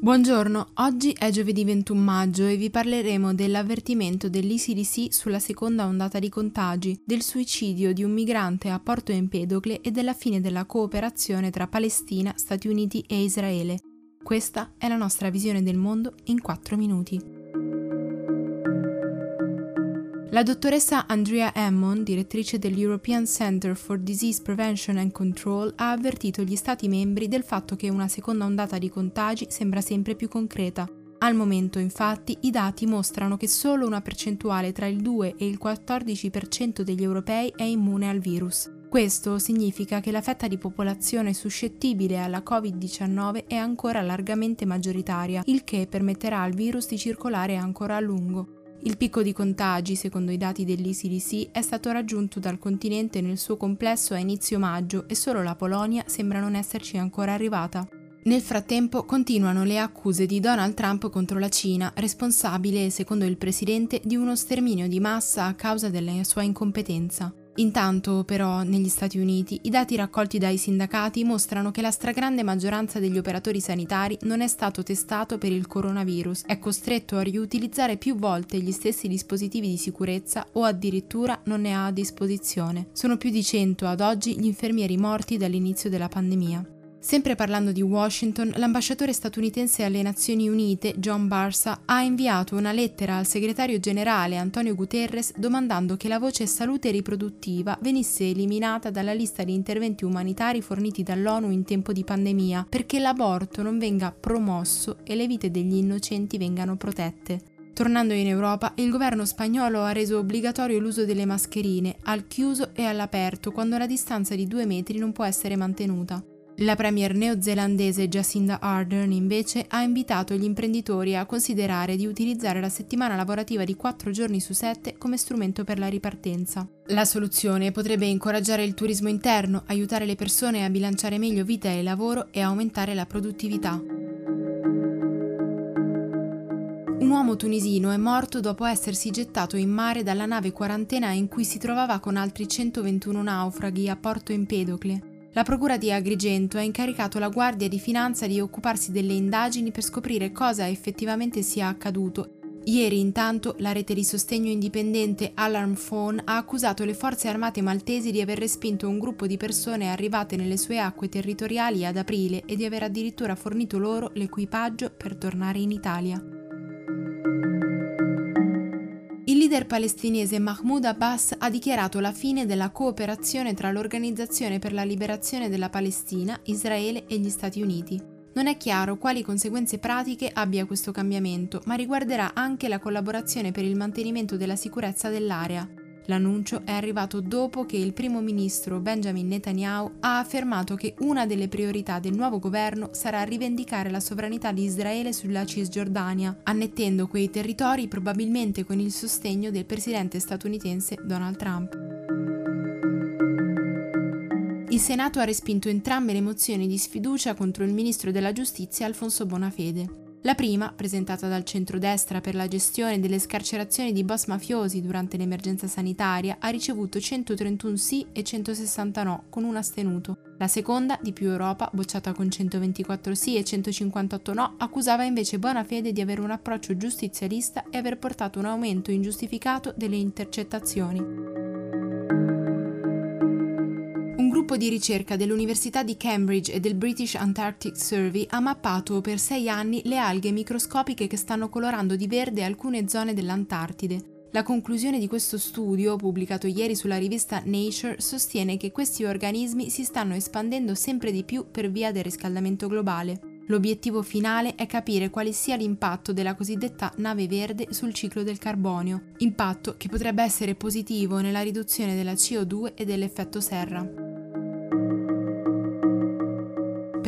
Buongiorno, oggi è giovedì 21 maggio e vi parleremo dell'avvertimento dell'ICDC sulla seconda ondata di contagi, del suicidio di un migrante a Porto Empedocle e della fine della cooperazione tra Palestina, Stati Uniti e Israele. Questa è la nostra visione del mondo in 4 minuti. La dottoressa Andrea Hammond, direttrice dell'European Center for Disease Prevention and Control, ha avvertito gli Stati membri del fatto che una seconda ondata di contagi sembra sempre più concreta. Al momento, infatti, i dati mostrano che solo una percentuale tra il 2 e il 14% degli europei è immune al virus. Questo significa che la fetta di popolazione suscettibile alla Covid-19 è ancora largamente maggioritaria, il che permetterà al virus di circolare ancora a lungo. Il picco di contagi, secondo i dati dell'ECDC, è stato raggiunto dal continente nel suo complesso a inizio maggio e solo la Polonia sembra non esserci ancora arrivata. Nel frattempo continuano le accuse di Donald Trump contro la Cina, responsabile, secondo il presidente, di uno sterminio di massa a causa della sua incompetenza. Intanto, però, negli Stati Uniti i dati raccolti dai sindacati mostrano che la stragrande maggioranza degli operatori sanitari non è stato testato per il coronavirus, è costretto a riutilizzare più volte gli stessi dispositivi di sicurezza o addirittura non ne ha a disposizione. Sono più di 100 ad oggi gli infermieri morti dall'inizio della pandemia. Sempre parlando di Washington, l'ambasciatore statunitense alle Nazioni Unite, John Barsa, ha inviato una lettera al segretario generale Antonio Guterres domandando che la voce salute riproduttiva venisse eliminata dalla lista di interventi umanitari forniti dall'ONU in tempo di pandemia, perché l'aborto non venga promosso e le vite degli innocenti vengano protette. Tornando in Europa, il governo spagnolo ha reso obbligatorio l'uso delle mascherine al chiuso e all'aperto quando la distanza di due metri non può essere mantenuta. La premier neozelandese Jacinda Ardern invece ha invitato gli imprenditori a considerare di utilizzare la settimana lavorativa di 4 giorni su 7 come strumento per la ripartenza. La soluzione potrebbe incoraggiare il turismo interno, aiutare le persone a bilanciare meglio vita e lavoro e aumentare la produttività. Un uomo tunisino è morto dopo essersi gettato in mare dalla nave quarantena in cui si trovava con altri 121 naufraghi a Porto Empedocle. La Procura di Agrigento ha incaricato la Guardia di Finanza di occuparsi delle indagini per scoprire cosa effettivamente sia accaduto. Ieri intanto la rete di sostegno indipendente Alarm Phone ha accusato le forze armate maltesi di aver respinto un gruppo di persone arrivate nelle sue acque territoriali ad aprile e di aver addirittura fornito loro l'equipaggio per tornare in Italia. Leader palestinese Mahmoud Abbas ha dichiarato la fine della cooperazione tra l'Organizzazione per la liberazione della Palestina, Israele e gli Stati Uniti. Non è chiaro quali conseguenze pratiche abbia questo cambiamento, ma riguarderà anche la collaborazione per il mantenimento della sicurezza dell'area. L'annuncio è arrivato dopo che il primo ministro Benjamin Netanyahu ha affermato che una delle priorità del nuovo governo sarà rivendicare la sovranità di Israele sulla Cisgiordania, annettendo quei territori probabilmente con il sostegno del presidente statunitense Donald Trump. Il Senato ha respinto entrambe le mozioni di sfiducia contro il ministro della giustizia Alfonso Bonafede. La prima, presentata dal centrodestra per la gestione delle scarcerazioni di boss mafiosi durante l'emergenza sanitaria, ha ricevuto 131 sì e 160 no, con un astenuto. La seconda, di più Europa, bocciata con 124 sì e 158 no, accusava invece Bonafede di avere un approccio giustizialista e aver portato un aumento ingiustificato delle intercettazioni gruppo di ricerca dell'Università di Cambridge e del British Antarctic Survey ha mappato per sei anni le alghe microscopiche che stanno colorando di verde alcune zone dell'Antartide. La conclusione di questo studio, pubblicato ieri sulla rivista Nature, sostiene che questi organismi si stanno espandendo sempre di più per via del riscaldamento globale. L'obiettivo finale è capire quale sia l'impatto della cosiddetta nave verde sul ciclo del carbonio, impatto che potrebbe essere positivo nella riduzione della CO2 e dell'effetto serra.